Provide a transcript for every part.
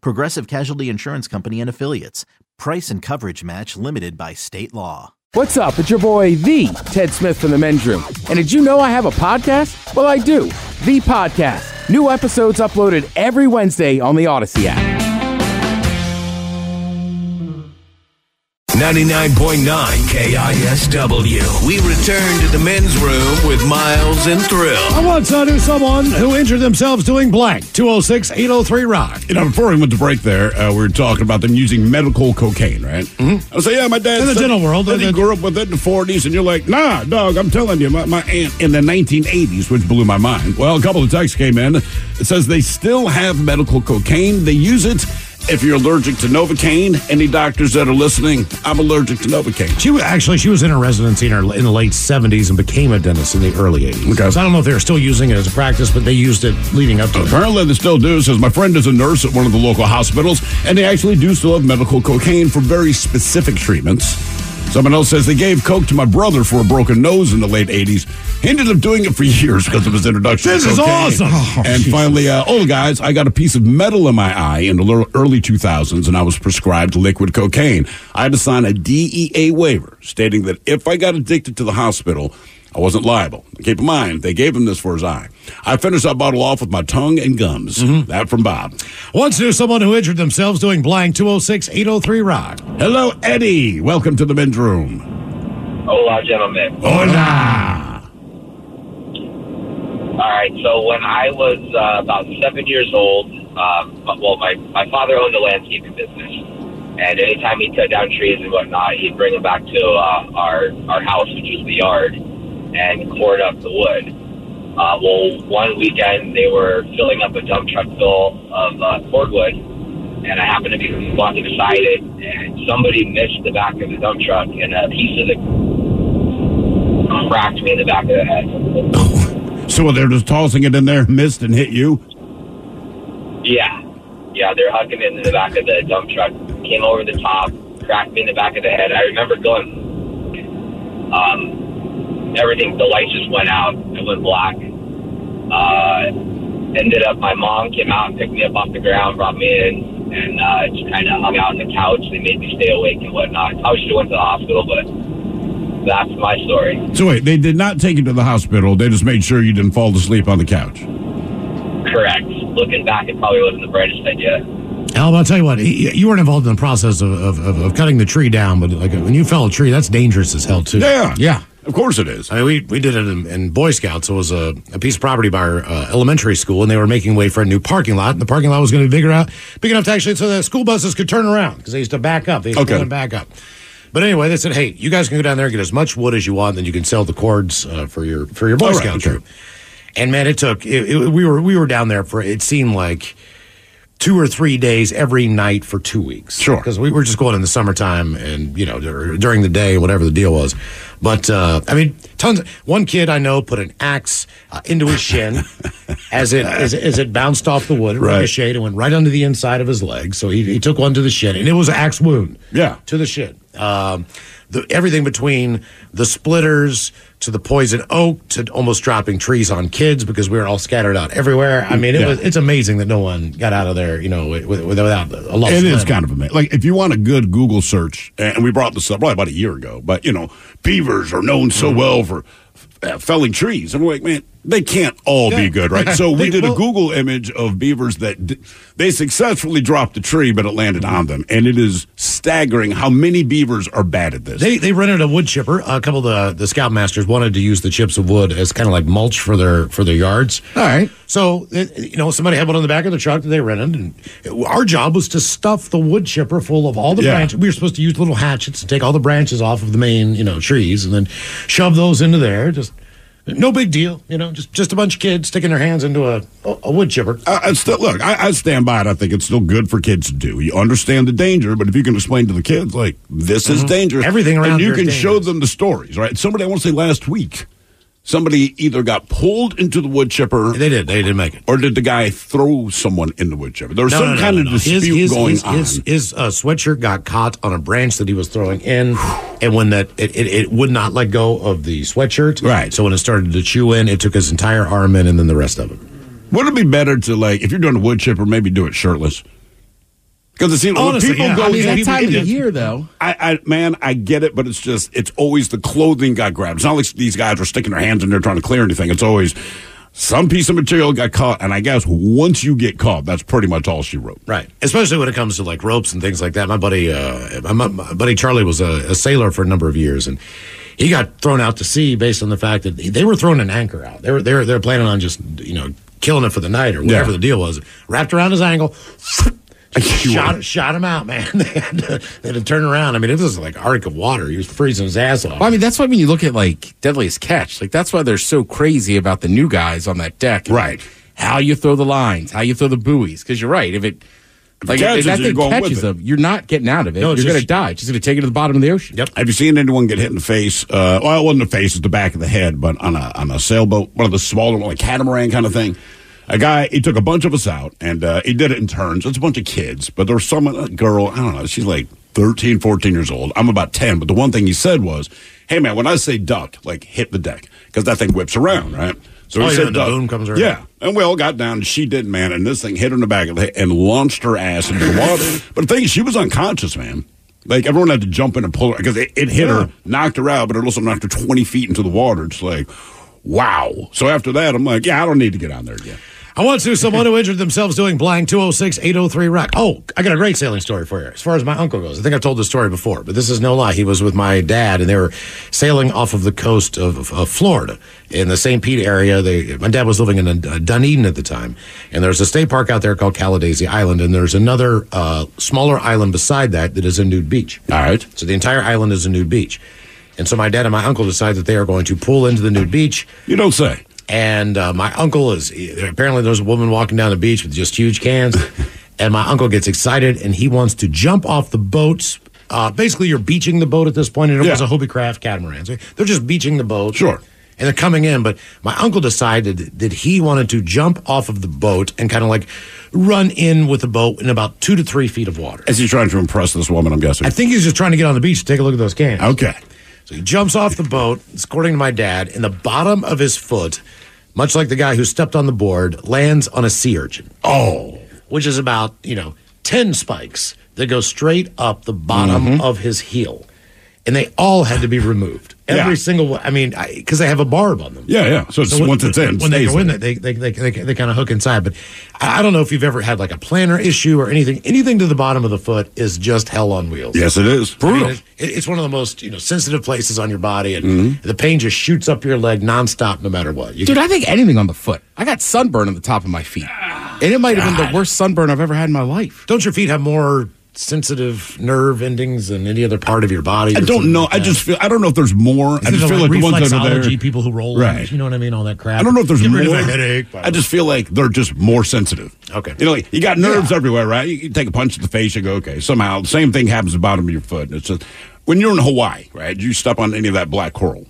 Progressive Casualty Insurance Company and Affiliates. Price and coverage match limited by state law. What's up? It's your boy, the Ted Smith from the men's room. And did you know I have a podcast? Well, I do. The podcast. New episodes uploaded every Wednesday on the Odyssey app. 99.9 KISW. We return to the men's room with Miles and Thrill. I once knew someone who injured themselves doing blank. 206 803 Rock. You know, before we went to break there, uh, we were talking about them using medical cocaine, right? Mm-hmm. I was like, yeah, my dad. In the said- dental world, And he grew up with it in the 40s, and you're like, nah, dog, I'm telling you, my, my aunt in the 1980s, which blew my mind. Well, a couple of texts came in. It says they still have medical cocaine. They use it if you're allergic to Novocaine. Any doctors that are listening, I'm allergic to Novocaine. She was actually she was in her residency in, her, in the late 70s and became a dentist in the early 80s. Okay. So I don't know if they're still using it as a practice, but they used it leading up to it. Apparently, they still do. Says my friend is a nurse at one of the local hospitals, and they actually do still have medical cocaine for very specific treatments. Someone else says they gave coke to my brother for a broken nose in the late '80s. He ended up doing it for years because of his introduction. This is awesome. Oh, and Jesus. finally, uh, oh guys, I got a piece of metal in my eye in the early 2000s, and I was prescribed liquid cocaine. I had to sign a DEA waiver stating that if I got addicted to the hospital. I wasn't liable. Keep in mind, they gave him this for his eye. I finished that bottle off with my tongue and gums. Mm-hmm. That from Bob. Once knew someone who injured themselves doing blank. 206 803 Rock. Hello, Eddie. Welcome to the men's room. Hola, gentlemen. Hola. All right, so when I was uh, about seven years old, um, well, my, my father owned a landscaping business. And anytime he cut down trees and whatnot, he'd bring them back to uh, our, our house, which was the yard, and cord up the wood. Uh, well, one weekend they were filling up a dump truck full of uh, cordwood, and I happened to be walking beside it, and somebody missed the back of the dump truck, and a piece of it cracked me in the back of the head. So they're just tossing it in there, missed and hit you? Yeah. Yeah, they're hucking it in the back of the dump truck. Came over the top, cracked me in the back of the head. I remember going, um, everything, the lights just went out. It went black. Uh, ended up, my mom came out and picked me up off the ground, brought me in, and uh, just kind of hung out on the couch. They made me stay awake and whatnot. I should have went to the hospital, but that's my story. So wait, they did not take you to the hospital. They just made sure you didn't fall asleep on the couch. Correct. Looking back, it probably wasn't the brightest idea. Al, I'll tell you what, you weren't involved in the process of, of, of, of cutting the tree down, but like when you fell a tree, that's dangerous as hell, too. Yeah. Yeah. Of course it is. I mean, we, we did it in, in Boy Scouts. It was a, a piece of property by our uh, elementary school, and they were making way for a new parking lot. And the parking lot was going to be bigger out, big enough to actually so the school buses could turn around because they used to back up. They used Okay. to back up. But anyway, they said, "Hey, you guys can go down there and get as much wood as you want, and then you can sell the cords uh, for your for your Boy All right, Scout okay. troop." And man, it took it, it, we were we were down there for it seemed like two or three days every night for two weeks. Sure. because we were just going in the summertime and you know dur- during the day, whatever the deal was. But uh, I mean, tons. Of, one kid I know put an axe uh, into his shin as it as, as it bounced off the wood, it Right. ricocheted and went right under the inside of his leg. So he, he took one to the shin, and it was an axe wound. Yeah. to the shin. Um, the, everything between the splitters to the poison oak to almost dropping trees on kids because we were all scattered out everywhere. I mean, it Yeah. was it's amazing that no one got out of there, you know, with, with, without a lost It is kind of amazing. Like if you want a good Google search, and we brought this up probably about a year ago, but you know, beavers are known so Mm-hmm. well for uh, felling trees. And we're like, man, they can't all be good, right? So we did a Google image of beavers that d- they successfully dropped the tree, but it landed on them, and it is staggering how many beavers are bad at this. They they rented a wood chipper. A couple of the the scoutmasters wanted to use the chips of wood as kind of like mulch for their for their yards. All right. So it- you know, somebody had one on the back of the truck that they rented, and our job was to stuff the wood chipper full of all the Yeah. branches. We were supposed to use little hatchets to take all the branches off of the main you know trees, and then shove those into there. Just no big deal, you know. Just just a bunch of kids sticking their hands into a a wood chipper. I, I still look. I, I stand by it. I think it's still good for kids to do. You understand the danger, but if you can explain to the kids, like this is dangerous, Mm-hmm. Everything around and you can show them the stories, right? Somebody I want to say last week, somebody either got pulled into the wood chipper, They did. They didn't make it. or did the guy throw someone in the wood chipper? There was No, some no, no, kind of dispute his, his, going his, on. His, his uh, sweatshirt got caught on a branch that he was throwing in, and when that it, it, it would not let go of the sweatshirt. Right. So when it started to chew in, it took his entire arm in, and then the rest of it. Would it be better to like if you're doing a wood chipper, maybe do it shirtless? Because it seems when Honestly, people yeah. go I I mean, mean, that people- time of the year, though. I, I man, I get it, but it's just it's always the clothing got grabbed. It's not like these guys are sticking their hands in there trying to clear anything. It's always some piece of material got caught, and I guess once you get caught, that's pretty much all she wrote. Right. Especially when it comes to like ropes and things like that. My buddy, uh, my, my buddy Charlie was a, a sailor for a number of years, and he got thrown out to sea based on the fact that they were throwing an anchor out. They were they were they were planning on just you know killing it for the night or whatever Yeah. the deal was. Wrapped around his ankle. You shot shot him out, man. they, had to, they had to turn around. I mean, it was like arc of water. He was freezing his ass off. Well, I mean, that's why when you look at like Deadliest Catch, like that's why they're so crazy about the new guys on that deck. Right. How you throw the lines, how you throw the buoys. Because you're right. If it, like, if catches that thing going with catches it. them, you're not getting out of it. No, you're going to die. It's just going to take it to the bottom of the ocean. Yep. Have you seen anyone get hit in the face? Uh, well, it wasn't the face; it's the back of the head. But on a on a sailboat, one of the smaller, like catamaran kind of thing. A guy, he took a bunch of us out, and uh, he did it in turns. It's a bunch of kids, but there was some a girl. I don't know. She's like 13, 14 years old. I'm about ten. But the one thing he said was, "Hey, man, when I say duck, like hit the deck, because that thing whips around, right?" So Oh, he yeah, said the duck. boom comes around. Yeah, and we all got down, and she didn't, man. And this thing hit her in the back of the head and launched her ass into the water. but the thing is, she was unconscious, man. Like everyone had to jump in and pull her because it, it hit her, knocked her out, but it also knocked her twenty feet into the water. It's like, wow. So after that, I'm like, yeah, I don't need to get on there again. I want to. Someone who injured themselves doing blank 206 803 rack. Oh, I got a great sailing story for you. As far as my uncle goes, I think I've told this story before, but this is no lie. He was with my dad, and they were sailing off of the coast of, of Florida in the St. Pete area. They, my dad was living in uh, Dunedin at the time, and there's a state park out there called Caladesi Island, and there's another uh, smaller island beside that that is a nude beach. All right. So the entire island is a nude beach. And so my dad and my uncle decide that they are going to pull into the nude beach. You don't say. And uh, my uncle is apparently there's a woman walking down the beach with just huge cans, and my uncle gets excited and he wants to jump off the boats. Uh, basically, you're beaching the boat at this point, and it was a Yeah. Hobie Craft catamaran. So they're just beaching the boat. Sure. And they're coming in, but my uncle decided that he wanted to jump off of the boat and kind of like run in with the boat in about two to three feet of water. Is he trying to impress this woman? I'm guessing. I think he's just trying to get on the beach to take a look at those cans. okay. So he jumps off the boat, according to my dad, and the bottom of his foot, much like the guy who stepped on the board, lands on a sea urchin. Oh. Which is about, you know, 10 spikes that go straight up the bottom mm-hmm. of his heel. And they all had to be removed. Every. Yeah. single one. I mean, because they have a barb on them. Yeah, yeah. So, it's, when- once it's in, when they go in, there. they they they, they, they, kind of hook inside. But I I don't know if you've ever had like a plantar issue or anything. Anything to the bottom of the foot is just hell on wheels. Yes, it is. I mean, Brutal. it- it's one of the most you know sensitive places on your body, and Mm-hmm. the pain just shoots up your leg nonstop, no matter what. You, Dude, I think anything on the foot. I got sunburn on the top of my feet. And it might have been the worst sunburn I've ever had in my life. don't your feet have more sensitive nerve endings than any other part of your body? I don't know. like I just feel. I don't know if there's more. I Is it just feel like the ones that are there. reflexology, people who roll, Right. You know what I mean? All that crap. I don't know if there's Get more. rid of a headache. I just feel like they're just more sensitive. Okay. You know, like, you got nerves everywhere, right? You, you take a punch to the face, you go, okay. Somehow, the same thing happens at the bottom of your foot. It's just when you're in Hawaii, right? Do you step on any of that black coral.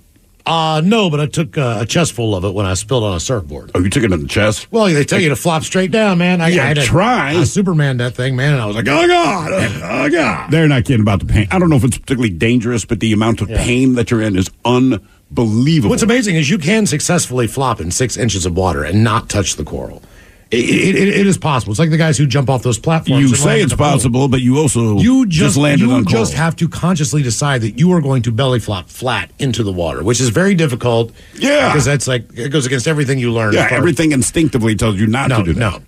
Uh, no, but I took uh, a chest full of it when I spilled on a surfboard. Oh, you took it in the chest. Well, they tell you to flop straight down, man. I, Yeah, I had try. I Superman that thing, man, and I was like, oh god, oh god. They're not kidding about the pain. I don't know if it's particularly dangerous, but the amount of pain that you're in is unbelievable. What's amazing is you can successfully flop in six inches of water and not touch the coral. It, it, it, it is possible. It's like the guys who jump off those platforms. You say it's the pool. possible, but you also You just, landed you on coral. just have to consciously decide that you are going to belly flop flat into the water, which is very difficult. Yeah. because that's like it goes against everything you learn. yeah, far as- everything instinctively tells you not no, to do that. no.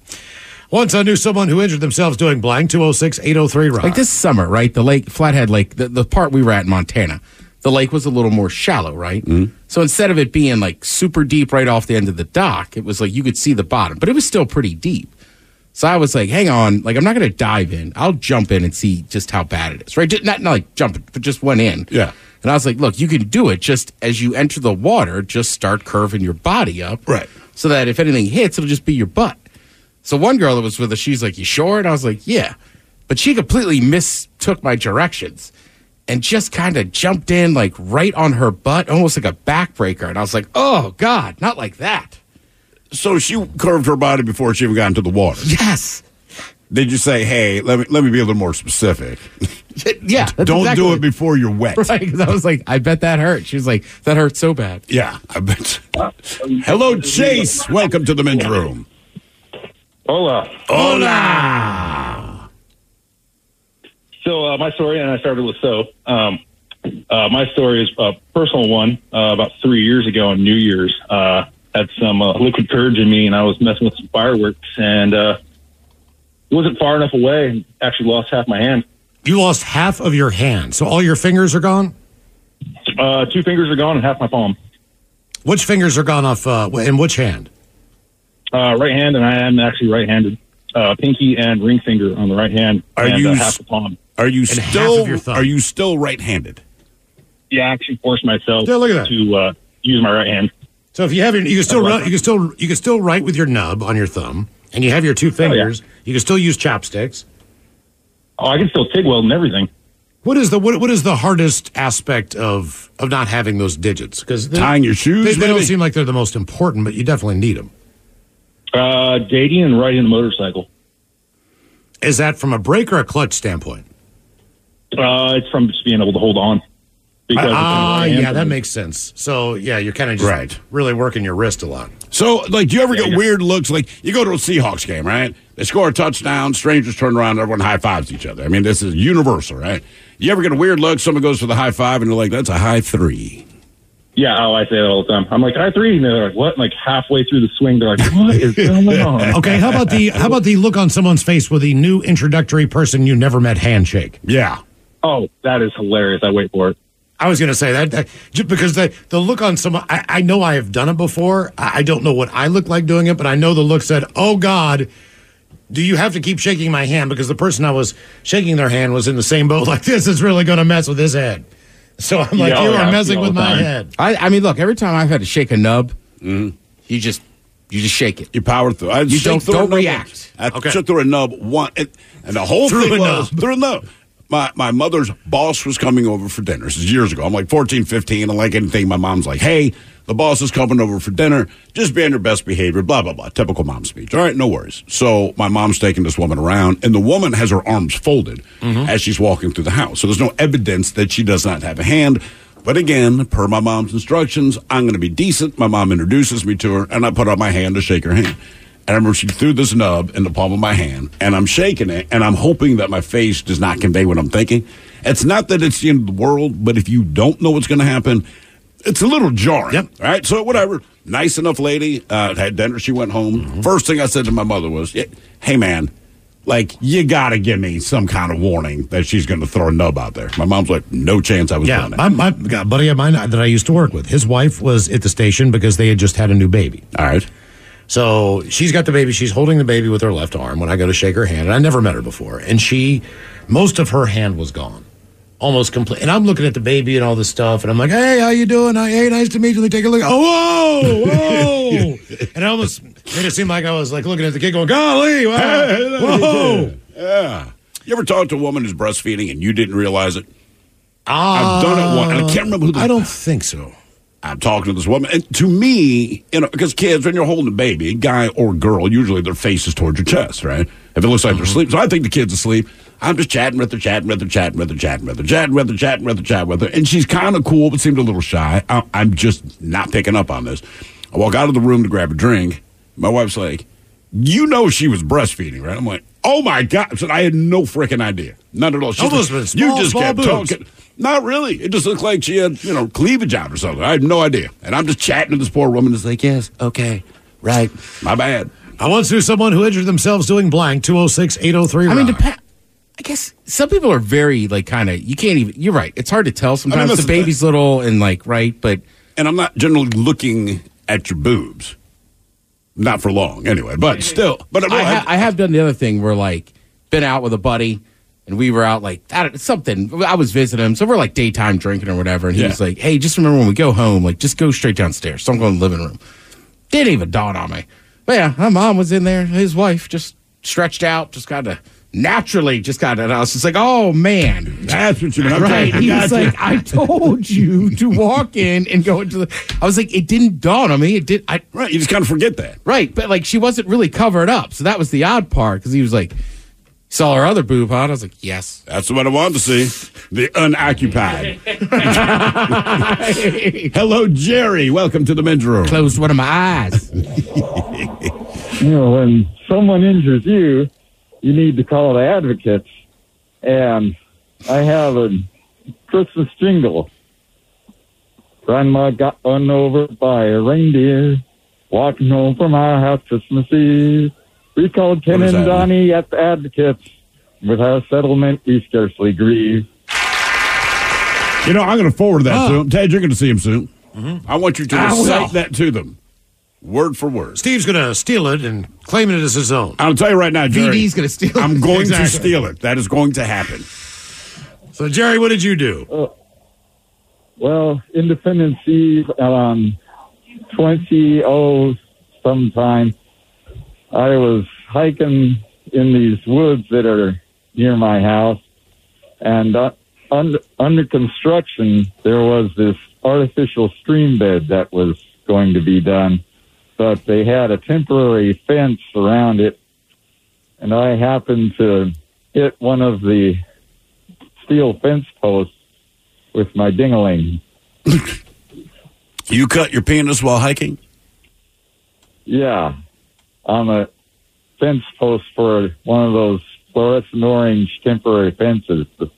Once I knew someone who injured themselves doing blank 206 803 rock. Like this summer, right? The lake, Flathead Lake, the, the part we were at in Montana, the lake was a little more shallow, right? Mm-hmm. So instead of it being like super deep right off the end of the dock, it was like you could see the bottom, but it was still pretty deep. So I was like, hang on, like I'm not going to dive in. I'll jump in and see just how bad it is, right? Just, not, not like jump, but just went in. Yeah. And I was like, look, you can do it. Just as you enter the water, just start curving your body up. Right. So that if anything hits, it'll just be your butt. So one girl that was with us, she's like, You sure? And I was like, Yeah. But she completely mistook my directions and just kind of jumped in like right on her butt, almost like a backbreaker. And I was like, Oh God, not like that. So she curved her body before she even got into the water. Yes. Did you say, "Hey, let me let me be a little more specific. Yeah. Don't exactly do it before you're wet." Right. Because I was like, I bet that hurt. She was like, That hurt so bad. Yeah, I bet. Hello, Chase. Welcome to the men's room. Hola. Hola. So uh, my story, and I started with so. Um, uh, my story is a personal one. Uh, about three years ago on New Year's, uh, had some uh, liquid courage in me, and I was messing with some fireworks, and uh, it wasn't far enough away. and Actually, lost half my hand. you lost half of your hand, so all your fingers are gone? Uh, two fingers are gone, and half my palm. Which fingers are gone off, uh, in which hand? Uh, right hand, and I am actually right-handed. Uh, pinky and ring finger on the right hand, Are and you uh, half the palm. Are you And half still of your thumb. are you still right-handed? Yeah, I actually forced myself Yeah, look at that. to uh, use my right hand. So if you have your, you can still run, you can still you can still write with your nub on your thumb, and you have your two fingers. You can still use chopsticks. Oh, I can still TIG weld and everything. What is the what, what is the hardest aspect of of not having those digits? Because Tying your shoes, they, they don't seem like they're the most important, but you definitely need them. Uh, dating and riding a motorcycle. Is that from a brake or a clutch standpoint? Uh, it's from just being able to hold on. Because it's Ah, yeah, that makes sense. So yeah, you're kind of just Right. really working your wrist a lot. So, like, do you ever get weird looks? Like, you go to a Seahawks game, right? They score a touchdown, strangers turn around, everyone high fives each other. I mean, this is universal, right? You ever get a weird look? Someone goes for the high five, and they're like, "That's a high three. Yeah, oh, I say that all the time. I'm like, I three, and they're like, what? And like halfway through the swing, they're like, what is going on? Okay, how about the how about the look on someone's face with the new introductory person you never met handshake? Yeah. Oh, that is hilarious. I wait for it. I was going to say that, that just because the the look on someone, I, I know I have done it before. I, I don't know what I look like doing it, but I know the look said, "Oh God, do you have to keep shaking my hand?" Because the person I was shaking their hand was in the same boat. Like this is really going to mess with his head. So I'm like, Yeah, you yeah, are I messing with my head. I, I mean, look, every time I've had to shake a nub, mm-hmm. you just you just shake it. You power through. I You shook don't- through don't a nub react. I Okay. shook through a nub one, and, and the whole Through thing a was nub. through a nub. My my mother's boss was coming over for dinner. This is years ago. I'm like 14, 15. And like anything, my mom's like, "Hey, the boss is coming over for dinner. Just be on your best behavior." Blah blah blah. Typical mom speech. All right, no worries. So my mom's taking this woman around, and the woman has her arms folded mm-hmm. as she's walking through the house. So there's no evidence that she does not have a hand. But again, per my mom's instructions, I'm going to be decent. My mom introduces me to her, and I put out my hand to shake her hand. And I remember she threw this nub in the palm of my hand, and I'm shaking it, and I'm hoping that my face does not convey what I'm thinking. It's not that it's the end of the world, but if you don't know what's going to happen, it's a little jarring. Yep. All right. So whatever. Nice enough lady. Uh, had dinner. She went home. First thing I said to my mother was, "Hey, man." Like you got to give me some kind of warning that she's going to throw a nub out there. My mom's like, no chance I was Yeah, doing that. my, my buddy of mine that I used to work with. His wife was at the station because they had just had a new baby. All right. So she's got the baby. She's holding the baby with her left arm when I go to shake her hand. And I never met her before. And she, most of her hand was gone. Almost complete. And I'm looking at the baby and all this stuff. And I'm like, hey, how you doing? Hey, nice to meet you. They take a look. Oh, whoa, whoa. and I almost made it seem like I was like looking at the kid going, golly, wow, whoa. Yeah. You ever talk to a woman who's breastfeeding and you didn't realize it? Ah, I've done it once, and I can't remember who the- I don't think so. I'm talking to this woman, and to me, you know, because kids, when you're holding a baby, guy or girl, usually their face is towards your chest, right? If it looks like they're asleep, so I think the kid's asleep. I'm just chatting with her, chatting with her, chatting with her, chatting with her, chatting with her, chatting with her, chatting with her, and she's kind of cool, but seemed a little shy. I, I'm just not picking up on this. I walk out of the room to grab a drink. My wife's like, "You know she was breastfeeding, right?" I'm like, "Oh my god!" I said, "I had no freaking idea, none at all." She's Almost like, small- you just small kept boobs. talking. Not really. It just looked like she had, you know, cleavage out or something. I had no idea. And I'm just chatting to this poor woman. It's like, yes, okay, right. My bad. I once knew someone who injured themselves doing blank 206 803. I mean, dep- I guess some people are very like kind of. You can't even. You're right. It's hard to tell sometimes. listen, the baby's little and like right, but And I'm not generally looking at your boobs. Not for long, anyway. But still, but I, ha- I have done the other thing where like been out with a buddy and we were out like don't- something. I was visiting him, so we're like daytime drinking or whatever. And he Yeah. was like, "Hey, just remember when we go home, like just go straight downstairs. Don't go in the living room." Didn't even dawn on me. But yeah, my mom was in there. His wife just stretched out, just kind of naturally, just kind of. I was just like, "Oh man." That's what you mean. Right. Okay, He was like, I told you to walk in and go into the. I was like, it didn't dawn on me. It did. I, right. You just kind of forget that. Right, but like she wasn't really covered up, so that was the odd part because he was like, saw her other boob, huh? I was like, yes. That's what I wanted to see. The unoccupied. Hello, Jerry. Welcome to the men's room. Closed one of my eyes. you know, when someone injures you, you need to call the advocates. And I have a Christmas jingle. Grandma got run over by a reindeer walking home from our house Christmas Eve. We called Ken and that mean? Donnie at the advocates. With our settlement, we scarcely grieve. You know, I'm going to forward that Oh. to him. Ted, you're going to see him soon. Mm-hmm. I want you to I will. recite that to them, word for word. Steve's going to steal it and claim it as his own. I'll tell you right now, Jerry. VD's gonna steal it. I'm going to steal it. That is going to happen. So, Jerry, what did you do? Uh, well, Independence Eve on 20 oh sometime, I was hiking in these woods that are near my house, and uh, under, under construction, there was this artificial stream bed that was going to be done, but they had a temporary fence around it, and I happened to hit one of the steel fence posts with my dingaling. You cut your penis while hiking? Yeah, on a fence post for one of those fluorescent orange temporary fences. The,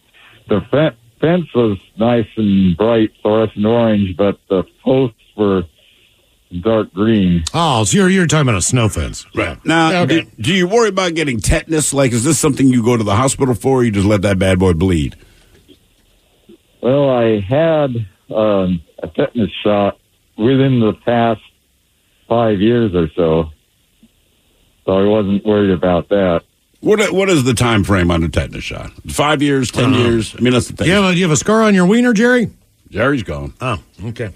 the fe- fence was nice and bright fluorescent orange, but the posts were dark green. Oh, so you're, you're talking about a snow fence. Right. Now, do, do you worry about getting tetanus? Like, is this something you go to the hospital for, or you just let that bad boy bleed? Well, I had um, a tetanus shot within the past five years or so, so I wasn't worried about that. What What is the time frame on a tetanus shot? Five years, ten Uh-huh. years? I mean, that's the thing. You have, a, you have a scar on your wiener, Jerry? Jerry's gone. Oh, okay.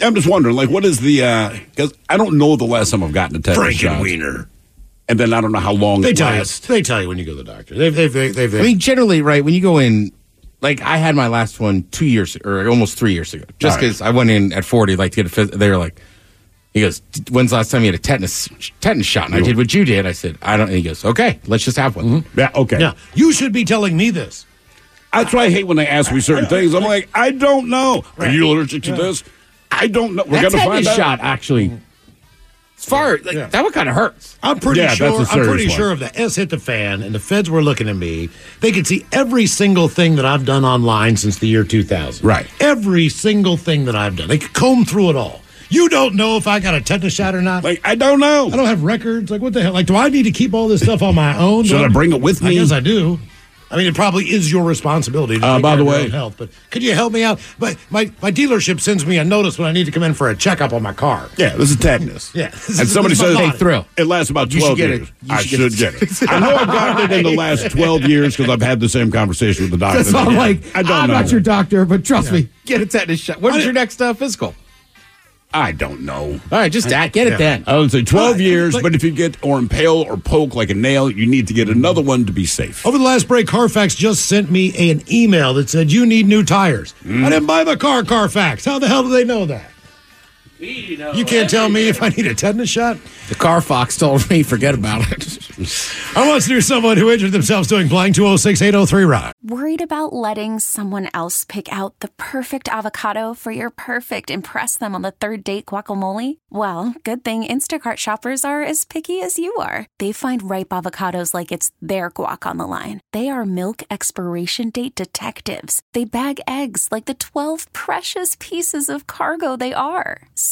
I'm just wondering, like, what is the? Because I don't know the last time I've gotten a tetanus shot. Wiener. and then I don't know how long They it tell you. They tell you when you go to the doctor. They've, they've, they've, they've, I mean, generally, right when you go in, like I had my last one two years or almost three years ago, just All right. because I went in at forty, like to get a. phys- They were like, he goes, "When's the last time you had a tetanus tetanus shot?" And I did what you did. I said, "I don't." And he goes, "Okay, let's just have one." Mm-hmm. Yeah, okay. yeah, you should be telling me this. That's why I hate when they ask me certain things. I'm like, I don't know. Are you allergic to this? I don't know. We're That gonna find tetanus out. shot actually, as far like, Yeah. that one kind of hurts. I'm pretty Yeah, sure. that's a I'm pretty one. sure if the S hit the fan and the feds were looking at me, they could see every single thing that I've done online since the year 2000. Right. Every single thing that I've done. They could comb through it all. You don't know if I got a tetanus shot or not. Like, I don't know. I don't have records. Like, what the hell? Like, do I need to keep all this stuff on my own? Should Do I bring it with I me? guess I do. I mean, it probably is your responsibility. To Uh, by the way- health. But could you help me out? But my my dealership sends me a notice when I need to come in for a checkup on my car. Yeah, this is tetanus. Yeah. And somebody says, my Hey, thrill. It lasts about You should 12 get it. years. You I should should get get it. it. I know I've gotten it in the last 12 years because I've had the same conversation with the doctor. So I'm like, I don't I'm know. not your doctor, but trust me, get a tetanus shot. When's your next uh, physical? I don't know. All right, just that, get it then. I would say 12 Uh, years, like- but if you get or impale or poke like a nail, you need to get another one to be safe. Over the last break, Carfax just sent me an email that said you need new tires. Mm. I didn't buy the car, Carfax. How the hell do they know that? You can't tell me if I need a tetanus shot. The car fox told me, forget about it. I once knew someone who injured themselves doing blank 206 803 Rock. Worried about letting someone else pick out the perfect avocado for your perfect impress them on the third date guacamole? Well, good thing Instacart shoppers are as picky as you are. They find ripe avocados like it's their guac on the line. They are milk expiration date detectives. They bag eggs like the 12 precious pieces of cargo they are. So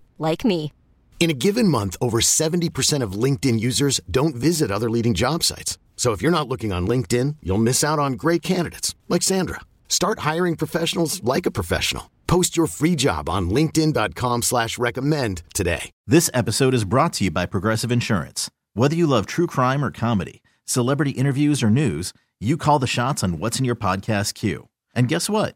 like me. In a given month, over 70% of LinkedIn users don't visit other leading job sites. So if you're not looking on LinkedIn, you'll miss out on great candidates like Sandra. Start hiring professionals like a professional. Post your free job on linkedin.com slash recommend today. This episode is brought to you by Progressive Insurance. Whether you love true crime or comedy, celebrity interviews or news, you call the shots on what's in your podcast queue. And guess what?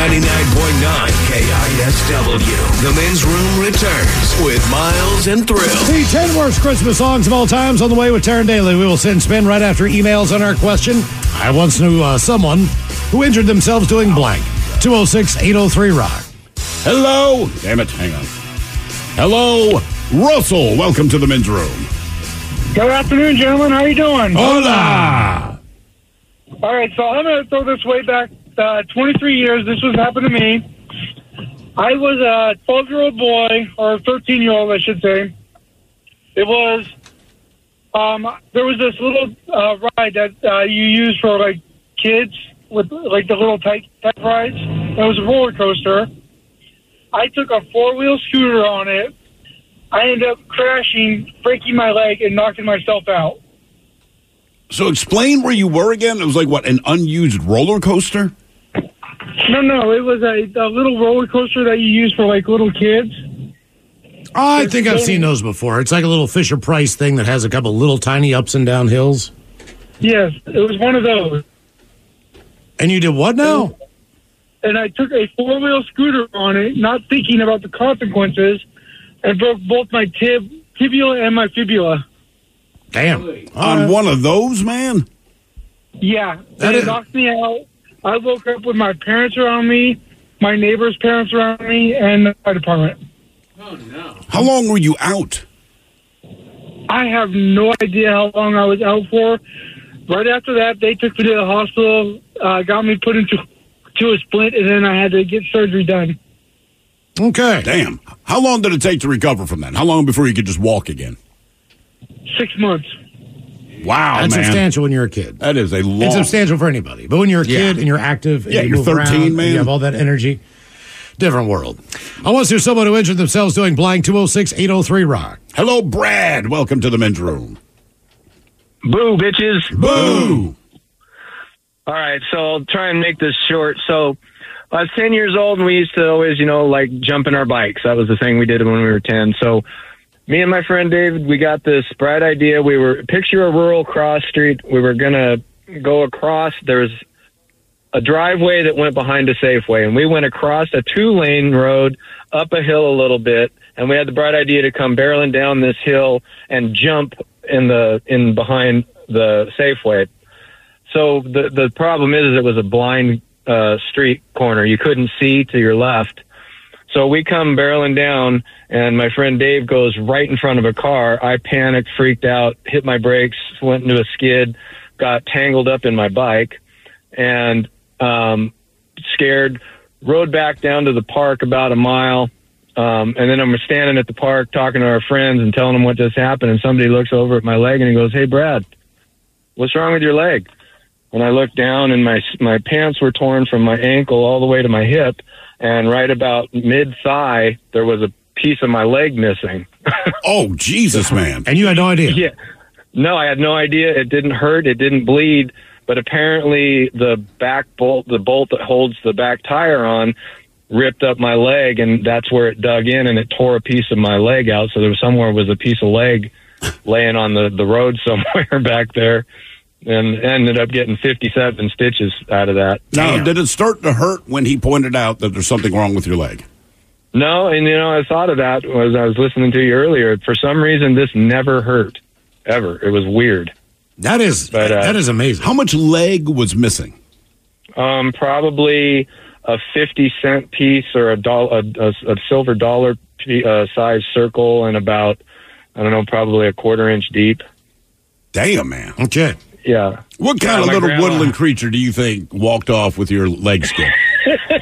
99.9 KISW. The men's room returns with Miles and Thrill. The 10 worst Christmas songs of all times on the way with Taryn Daly. We will send spin right after emails on our question. I once knew uh, someone who injured themselves doing blank. 206 803 Rock. Hello. Damn it. Hang on. Hello, Russell. Welcome to the men's room. Good afternoon, gentlemen. How are you doing? Hola. All right, so I'm going to throw this way back uh, 23 years. This was happened to me. I was a 12 year old boy, or 13 year old, I should say. It was, um, there was this little uh, ride that uh, you use for like kids with like the little type, type rides. It was a roller coaster. I took a four wheel scooter on it. I ended up crashing, breaking my leg, and knocking myself out. So explain where you were again. It was like what an unused roller coaster. No, no, it was a, a little roller coaster that you use for like little kids. Oh, I think I've seen those before. It's like a little Fisher Price thing that has a couple little tiny ups and down hills. Yes, it was one of those. And you did what now? And I took a four wheel scooter on it, not thinking about the consequences, and broke both my tib, tibia and my fibula. Damn. On one of those, man. Yeah, That it is- knocked me out. I woke up with my parents around me, my neighbors' parents around me, and the fire department. Oh no. How long were you out? I have no idea how long I was out for. Right after that, they took me to the hospital, uh, got me put into to a splint, and then I had to get surgery done. Okay. Damn. How long did it take to recover from that? How long before you could just walk again? Six months. Wow, That's man. substantial when you're a kid. That is a long. It's substantial for anybody. But when you're a kid and you're active, and Yeah, you you're move 13, around, and man. You have all that energy. Different world. I want to hear someone who injured themselves doing blank 206 803 Rock. Hello, Brad. Welcome to the men's room. Boo, bitches. Boo. All right, so I'll try and make this short. So I was 10 years old and we used to always, you know, like jump in our bikes. That was the thing we did when we were 10. So me and my friend David, we got this bright idea. We were, picture a rural cross street. We were to go across. There's a driveway that went behind a Safeway, and we went across a two lane road up a hill a little bit, and we had the bright idea to come barreling down this hill and jump in the in behind the Safeway. So the the problem is it was a blind uh, street corner. You couldn't see to your left. So we come barreling down, and my friend Dave goes right in front of a car. I panicked, freaked out, hit my brakes, went into a skid, got tangled up in my bike, and um, scared. Rode back down to the park about a mile, um, and then I'm standing at the park talking to our friends and telling them what just happened. And somebody looks over at my leg and he goes, "Hey, Brad, what's wrong with your leg?" And I looked down, and my my pants were torn from my ankle all the way to my hip, and right about mid thigh there was a piece of my leg missing. oh Jesus, man! And you had no idea. Yeah, no, I had no idea. It didn't hurt. It didn't bleed. But apparently, the back bolt, the bolt that holds the back tire on, ripped up my leg, and that's where it dug in, and it tore a piece of my leg out. So there was somewhere was a piece of leg laying on the the road somewhere back there. And ended up getting 57 stitches out of that. Now, did it start to hurt when he pointed out that there's something wrong with your leg? No, and you know, I thought of that as I was listening to you earlier. For some reason, this never hurt, ever. It was weird. That is But, uh, that is amazing. How much leg was missing? Um, probably a 50 cent piece or a, doll, a, a, a silver dollar p- uh, size circle and about, I don't know, probably a quarter inch deep. Damn, man. Okay. Yeah. What Yeah, kind of little grandma- woodland creature do you think walked off with your leg skin?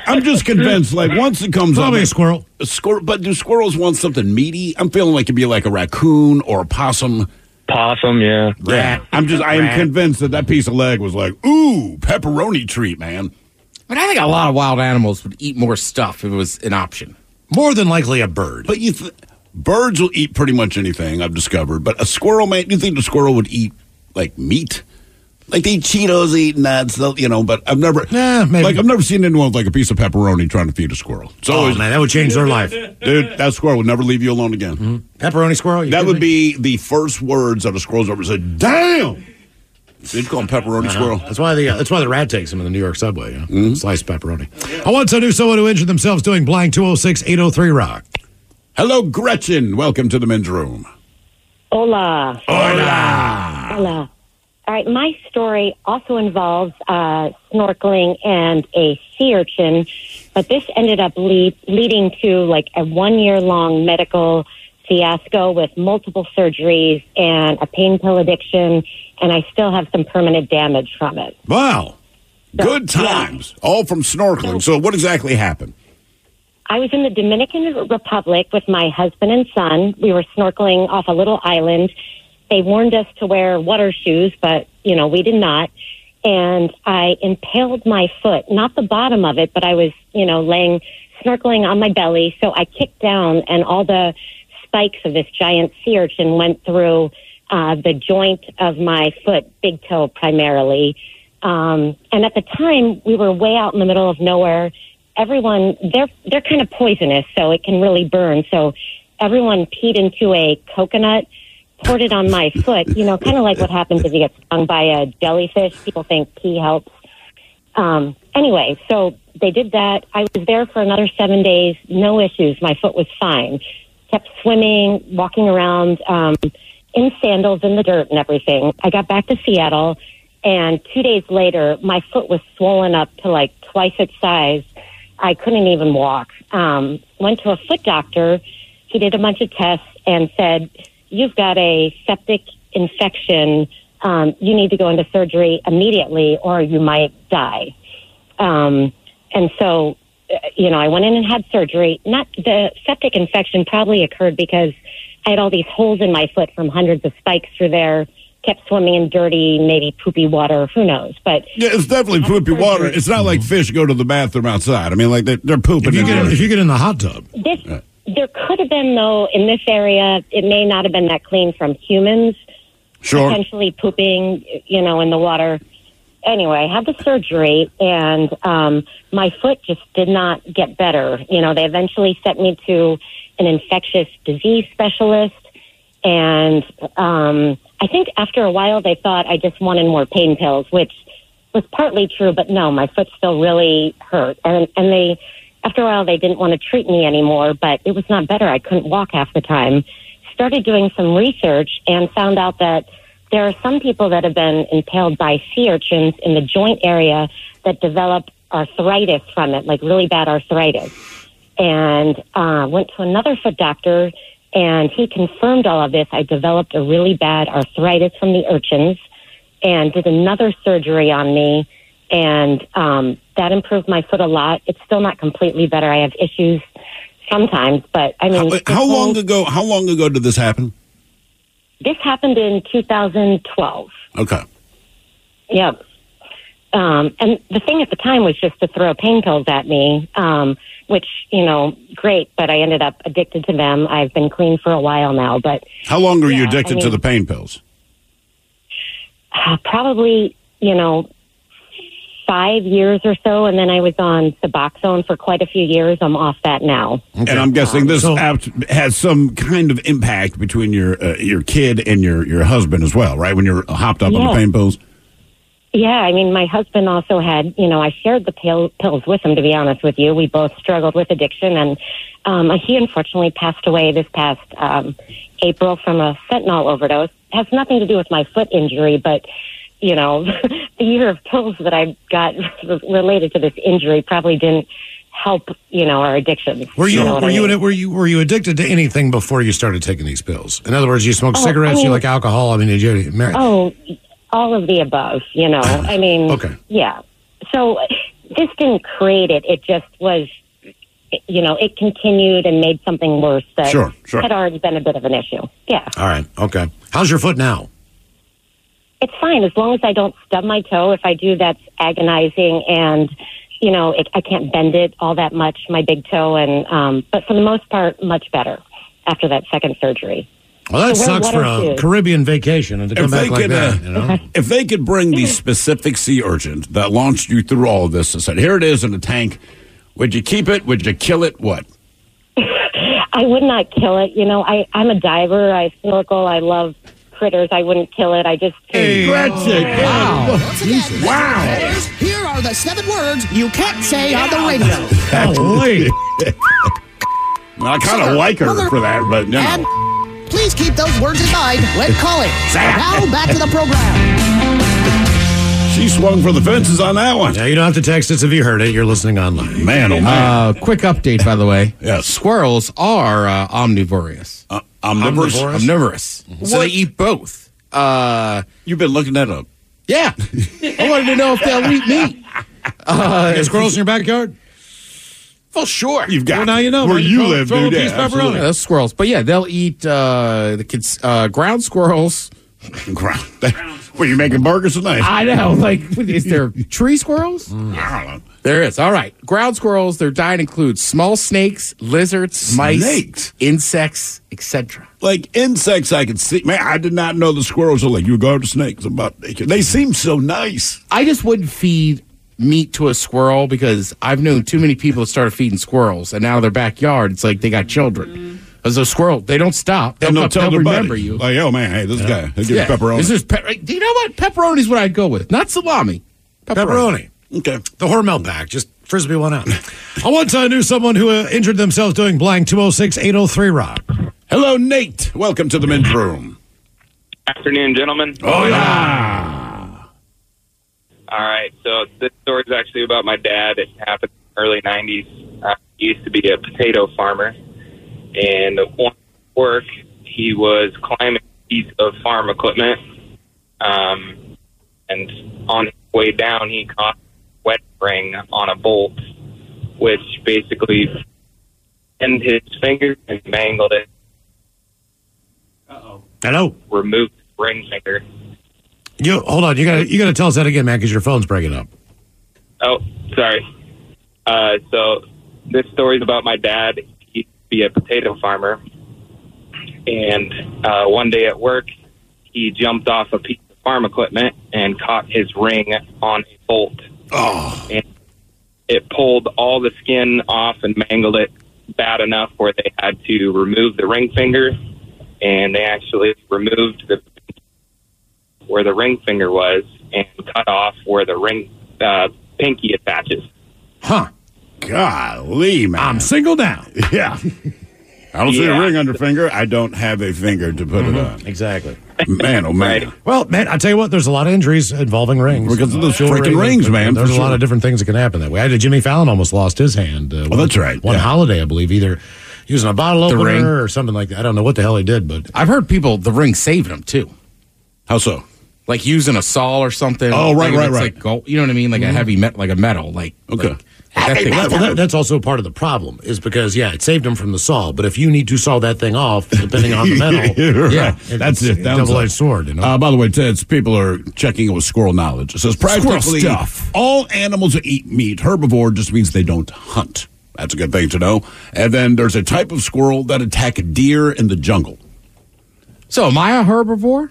I'm just convinced, like, once it comes Probably up. a squirrel. A squirrel. But do squirrels want something meaty? I'm feeling like it'd be like a raccoon or a possum. Possum, yeah. Yeah. I'm just, I am Rat. convinced that that piece of leg was like, ooh, pepperoni treat, man. But I think a lot of wild animals would eat more stuff if it was an option. More than likely a bird. But you, th- birds will eat pretty much anything I've discovered. But a squirrel, man, do you think the squirrel would eat like meat? Like they eat Cheetos, they eat nuts, they'll- you know. But I've never, Yeah, maybe. like I've never seen anyone with like a piece of pepperoni trying to feed a squirrel. It's oh always, man, that would change their life. dude, that squirrel would never leave you alone again. Mm-hmm. Pepperoni squirrel. you That would me? be the first words that a squirrel's ever said. Damn. They'd call him pepperoni uh-huh. squirrel. That's why the uh, that's why the rat takes them in the New York subway. You know? Mm-hmm. Sliced pepperoni. I once to know someone who injured themselves doing blank 206 803 rock. Hello, Gretchen. Welcome to the men's room. Hola. Hola. Hola. All right, my story also involves uh, snorkeling and a sea urchin, but this ended up lead, leading to like a one year long medical fiasco with multiple surgeries and a pain pill addiction, and I still have some permanent damage from it. Wow. Good times. All from snorkeling. So what exactly happened? I was in the Dominican Republic with my husband and son. We were snorkeling off a little island. They warned us to wear water shoes, but you know, we did not. And I impaled my foot, not the bottom of it, but I was, you know, laying snorkeling on my belly. So I kicked down and all the spikes of this giant sea urchin went through uh, the joint of my foot, big toe primarily. Um, and at the time, we were way out in the middle of nowhere. Everyone, they're they're kind of poisonous, so it can really burn. So everyone peed into a coconut, poured it on my foot. You know, kind of like what happens if you get stung by a jellyfish. People think pee helps. Um, anyway, so they did that. I was there for another seven days, no issues. My foot was fine. Kept swimming, walking around um, in sandals in the dirt and everything. I got back to Seattle, and two days later, my foot was swollen up to like twice its size. I couldn't even walk. Um, went to a foot doctor. He did a bunch of tests and said, "You've got a septic infection. Um, you need to go into surgery immediately, or you might die." Um, and so, uh, you know, I went in and had surgery. Not the septic infection probably occurred because I had all these holes in my foot from hundreds of spikes through there. Kept swimming in dirty, maybe poopy water. Who knows? But Yeah, it's definitely poopy water. It's not like fish go to the bathroom outside. I mean, like they, they're pooping. If you in get if you get in the hot tub, this there could have been though in this area. It may not have been that clean from humans Sure. potentially pooping, you know, in the water. Anyway, I had the surgery, and um, my foot just did not get better. You know, they eventually sent me to an infectious disease specialist, and um, I think after a while they thought I just wanted more pain pills, which was partly true, but no, my foot still really hurt, and and they after a while they didn't want to treat me anymore, but it was not better. I couldn't walk half the time. Started doing some research and found out that there are some people that have been impaled by sea urchins in the joint area that develop arthritis from it, like really bad arthritis. And uh, went to another foot doctor, and he confirmed all of this. I developed a really bad arthritis from the urchins, and did another surgery on me, and um, that improved my foot a lot. It's still not completely better. I have issues sometimes, but I mean, How, how long ago? How long ago did this happen? This happened in 2012. Okay. Yep. Um, and the thing at the time was just to throw pain pills at me, um, which, you know, great, but I ended up addicted to them. I've been clean for a while now, but How long are you addicted I to the pain pills? uh, probably, you know, five years or so. And then I was on Suboxone for quite a few years. I'm off that now. And I'm guessing this app has some kind of impact between your uh, your kid and your, your husband as well, right? When you're hopped up on the pain pills. Yeah, I mean, my husband also had, you know, I shared the pill, pills with him, to be honest with you. We both struggled with addiction, and um, he unfortunately passed away this past um, April from a fentanyl overdose. has nothing to do with my foot injury, but, you know, the year of pills that I got related to this injury probably didn't help, you know, our addictions. Were you, know were I you mean? were you were you addicted to anything before you started taking these pills? In other words, you smoked Oh, cigarettes, I you like alcohol. I mean, did you? Mar- Oh, all of the above, you know. I mean, Okay. yeah. So this didn't create it. It just was, you know, it continued and made something worse that Sure, sure. had already been a bit of an issue. Yeah. All right. Okay. How's your foot now? It's fine as long as I don't stub my toe. If I do, that's agonizing and, you know, it, I can't bend it all that much, my big toe. And, um, but for the most part, much better after that second surgery. Well, that So sucks for a shoes. Caribbean vacation and to come If they back like could, that. uh, you know? if they could bring the specific sea urchin that launched you through all of this and said, "Here it is in a tank," would you keep it? Would you kill it? What? I would not kill it. You know, I, I'm a diver. I snorkel. I love critters. I wouldn't kill it. I just. Wow. Wow. Here are the seven words you can't say on the radio. Golly. I kind of like her for that, but no. And please keep those words in mind when calling. Now back to the program. She swung for the fences on that one. Yeah, you don't have to text us if you heard it. You're listening online. Man, oh man. Uh, quick update, by the way. Yes. Squirrels are uh, omnivorous. Uh, omnivorous? Omnivorous. So they eat both. Uh, You've been looking that up. yeah. I wanted to know if they'll eat meat. Uh, You squirrels in your backyard? well, sure. You've got Well, now you know. where man. you Throw- live, throw dude. a piece Yeah, of pepperoni. Yeah, that's squirrels. But yeah, they'll eat uh, the kids, uh, ground squirrels. absolutely. Were you're making burgers tonight? I know. Like, is there tree squirrels? Mm. I don't know. There is. All right. Ground squirrels, their diet includes small snakes, lizards, mice, Snakes? insects, etc. Like insects, I could see. Man, I did not know the squirrels are like you go to snakes. About they seem so nice. I just wouldn't feed meat to a squirrel because I've known too many people that started feeding squirrels, and now their backyard, it's like they got children. As a squirrel, they don't stop. They'll, And they'll tell they'll remember buddy, you. like, "Oh man, hey, this guy, he'll give yeah. you pepperoni." This is pe- do you know what? Pepperoni is what I'd go with, not salami. Pepperoni. okay. The Hormel pack. Just frisbee one out. I once I knew someone who uh, injured themselves doing blank 206 803 Rock. Hello, Nate. Welcome to the men's room. Afternoon, gentlemen. Oh yeah. All right, so this story is actually about my dad. It happened in the early '90s. Uh, he used to be a potato farmer, and at one work he was climbing a piece of farm equipment, um, and on his way down he caught a wet ring on a bolt, which basically pinned his finger and mangled it. Uh-oh. Hello. Removed the ring finger. You hold on. You got to you got to tell us that again, man, because your phone's breaking up. Oh, sorry. Uh, so this story's about my dad. He used to be a potato farmer, and uh, one day at work, he jumped off a piece of farm equipment and caught his ring on a bolt. Oh. And it pulled all the skin off and mangled it bad enough where they had to remove the ring finger, and they actually removed the where the ring finger was and cut off where the ring uh, pinky attaches. Huh. Golly, man. I'm single now. Yeah. I don't see a Yeah. ring under finger. I don't have a finger to put it on. Exactly. Man, oh man. Well, man, I tell you what, there's a lot of injuries involving rings Because of those Jewelry, freaking rings, man, There's for a lot sure. of different things that can happen that way. I did. Jimmy Fallon almost lost his hand. Uh, Oh, that's right, One yeah. holiday, I believe, either using a bottle The opener ring. or something like that. I don't know what the hell he did, but I've heard people the ring saved them too, How so? like using a saw or something. Oh, right, Like if right, it's right. Like gold, you know what I mean? Like a heavy met, like a metal. Like Okay. like- that thing- Well, that- that's also part of the problem, is because yeah, it saved him from the saw. But if you need to saw that thing off, depending on the metal, right. yeah, That's it. a double-edged sword. You know, Uh, by the way, Ted's people are checking it with squirrel knowledge. It says practically stuff. all animals that eat meat. Herbivore just means they don't hunt. That's a good thing to know. And then there's a type of squirrel that attack deer in the jungle. So am I a herbivore?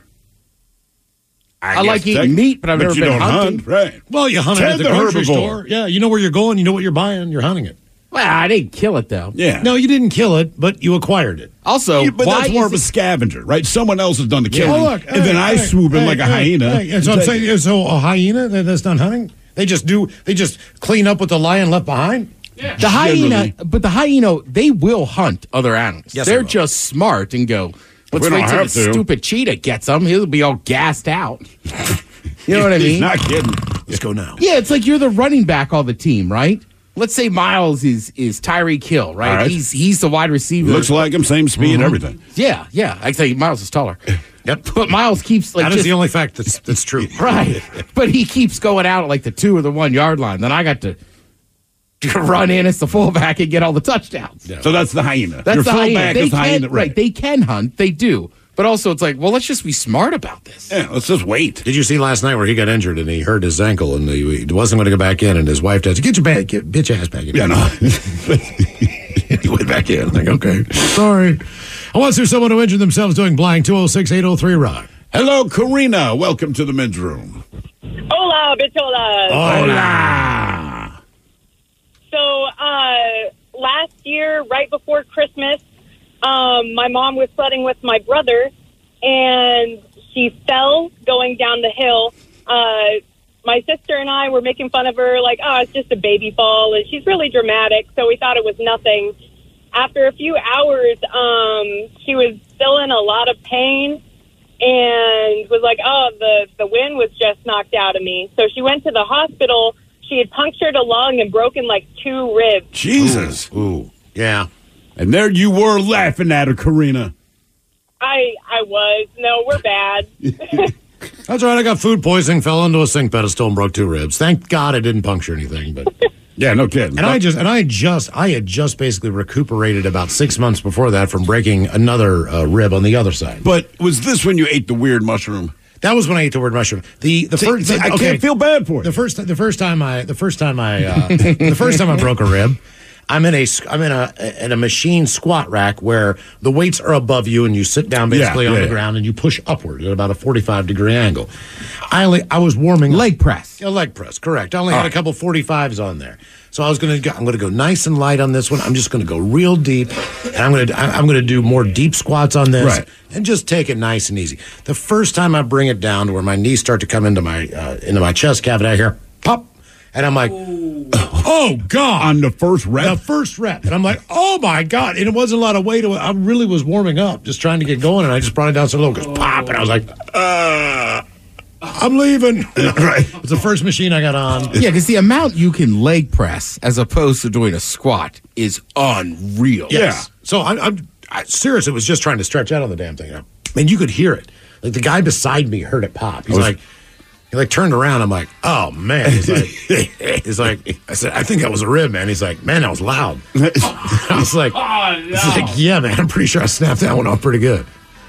I, like eating tech- meat, but I've never you been don't hunting. hunt, right? well, you hunt it at the, the grocery herbivore. store. Yeah, you know where you're going. You know what you're buying. You're hunting it. Well, I didn't kill it though. Yeah. No, you didn't kill it, but you acquired it. Also, Yeah, but why that's more of a scavenger, right? Someone else has done the Yeah. killing, Oh, look, and then hey, I hey, swoop in hey, like a hey, hyena. hey, that's what I'm Take- saying. So a hyena that's not hunting. They just do. They just clean up what the lion left behind. Yeah. The hyena, but the hyena, they will hunt other animals. Yes, they They're will. just smart and go. Let's we wait till have the to." stupid cheetah gets him. He'll be all gassed out. you know what I mean? He's mean? not kidding. Let's go now. Yeah, it's like you're the running back on the team, right? Let's say Miles is is Tyreek Hill, right? All right. He's he's the wide receiver. Looks like him, same speed, Mhm. everything. yeah, yeah. I say Miles is taller. Yep. But Miles keeps like that is just- the only fact that's that's true. right. But he keeps going out at like the two or the one yard line. Then I got to run in as the fullback and get all the touchdowns. So that's the hyena. That's Your the fullback hyena. They is can, hyena, right. They can hunt. They do. But also, it's like, well, let's just be smart about this. Yeah, let's just wait. Did you see last night where he got injured and he hurt his ankle and he, he wasn't going to go back in and his wife said, "Get your back, get, get your ass back in." Yeah, no. he went back in. Like, okay, sorry. I want to see someone who injured themselves doing blank. 206 803 Rock. Hello, Karina. Welcome to the men's room. Hola, bicholas. Hola. So, uh, last year, right before Christmas, um, my mom was sledding with my brother, and she fell going down the hill. Uh, my sister and I were making fun of her, like, oh, it's just a baby fall, and she's really dramatic, so we thought it was nothing. After a few hours, um, she was still in a lot of pain and was like, "Oh, the the wind was just knocked out of me." So she went to the hospital. She had punctured a lung and broken like two ribs. Jesus. Ooh, yeah. And there you were laughing at her, Karina. I I was no, we're bad. That's right. I got food poisoning, fell into a sink pedestal, and broke two ribs. Thank God I didn't puncture anything. But yeah, no kidding. And I just and I just I had just basically recuperated about six months before that from breaking another uh, rib on the other side. But was this when you ate the weird mushroom? That was when I ate the word mushroom. The the first I okay, can't feel bad for it. The first the first time I the first time I uh, the first time I broke a rib. I'm in a I'm in a in a machine squat rack where the weights are above you and you sit down basically Yeah, on yeah, the yeah. ground and you push upward at about a 45 degree angle. I only I was warming up. Leg press. A leg press, correct. I only Oh. had a couple 45s on there. So I was going to go, I'm going to go nice and light on this one. I'm just going to go real deep and I'm going to I'm going to do more deep squats on this Right. and just take it nice and easy. The first time I bring it down to where my knees start to come into my uh, into my chest cavity I hear pop and I'm like oh god On the first rep? the first rep and I'm like oh my god and it wasn't a lot of weight I really was warming up just trying to get going and I just brought it down so low goes pop and I was like uh I'm leaving. right. It's the first machine I got on. Yeah, because the amount you can leg press as opposed to doing a squat is unreal. Yes. So I'm, I'm I, serious. It was just trying to stretch out on the damn thing. I mean, you could hear it. Like the guy beside me heard it pop. He's was- like, he like turned around. I'm like, oh man. He's like, he's like, I said, I think that was a rib, man. He's like, man, that was loud. I was like, he's like, yeah, man. I'm pretty sure I snapped that one off pretty good.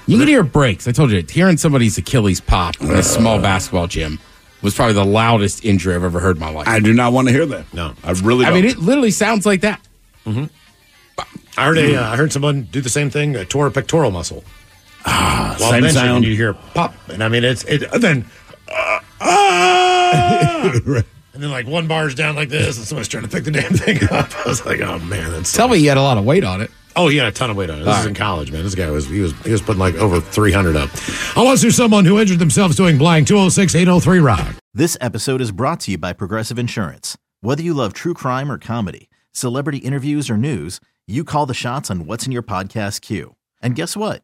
You can hear breaks. I told you, hearing somebody's Achilles pop in a small basketball gym was probably the loudest injury I've ever heard in my life. I do not want to hear that. No. I really I don't. mean, it literally sounds like that. I heard a, uh, I heard someone do the same thing, uh, tore a pectoral muscle. Ah, While same benching, sound. You hear pop, and I mean, it's it. And then, ah! and then like one bar's down like this, and somebody's trying to pick the damn thing up. I was like, oh man, that's Tell me you had a lot of weight on it. Oh, he had a ton of weight on it. This All is in college, man. This guy was he was he was putting like over three hundred up. I want to see someone who injured themselves doing blank 206 803 rock. This episode is brought to you by Progressive Insurance. Whether you love true crime or comedy, celebrity interviews or news, you call the shots on what's in your podcast queue. And guess what?